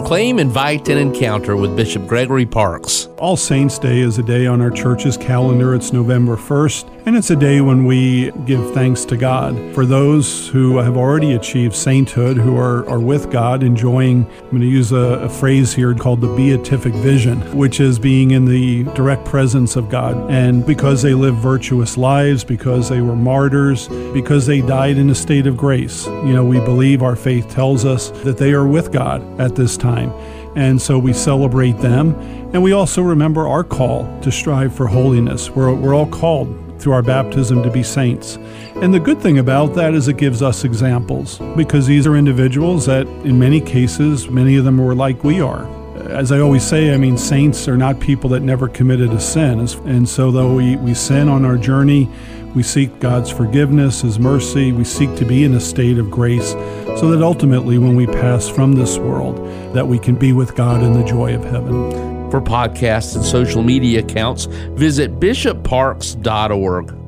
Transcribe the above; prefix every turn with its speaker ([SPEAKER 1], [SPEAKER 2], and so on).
[SPEAKER 1] proclaim, invite, and encounter with Bishop Gregory Parkes.
[SPEAKER 2] All Saints' Day is a day on our church's calendar. It's November 1st, and it's a day when we give thanks to God. For those who have already achieved sainthood, who are, are with God, enjoying, I'm going to use a, a phrase here called the beatific vision, which is being in the direct presence of God. And because they live virtuous lives, because they were martyrs, because they died in a state of grace, you know, we believe our faith tells us that they are with God at this time. And so we celebrate them. And we also remember our call to strive for holiness. We're, we're all called through our baptism to be saints. And the good thing about that is it gives us examples because these are individuals that, in many cases, many of them were like we are. As I always say, I mean, saints are not people that never committed a sin. And so, though we, we sin on our journey, we seek God's forgiveness, His mercy. We seek to be in a state of grace so that ultimately, when we pass from this world, that we can be with God in the joy of heaven.
[SPEAKER 1] For podcasts and social media accounts, visit bishopparkes.org.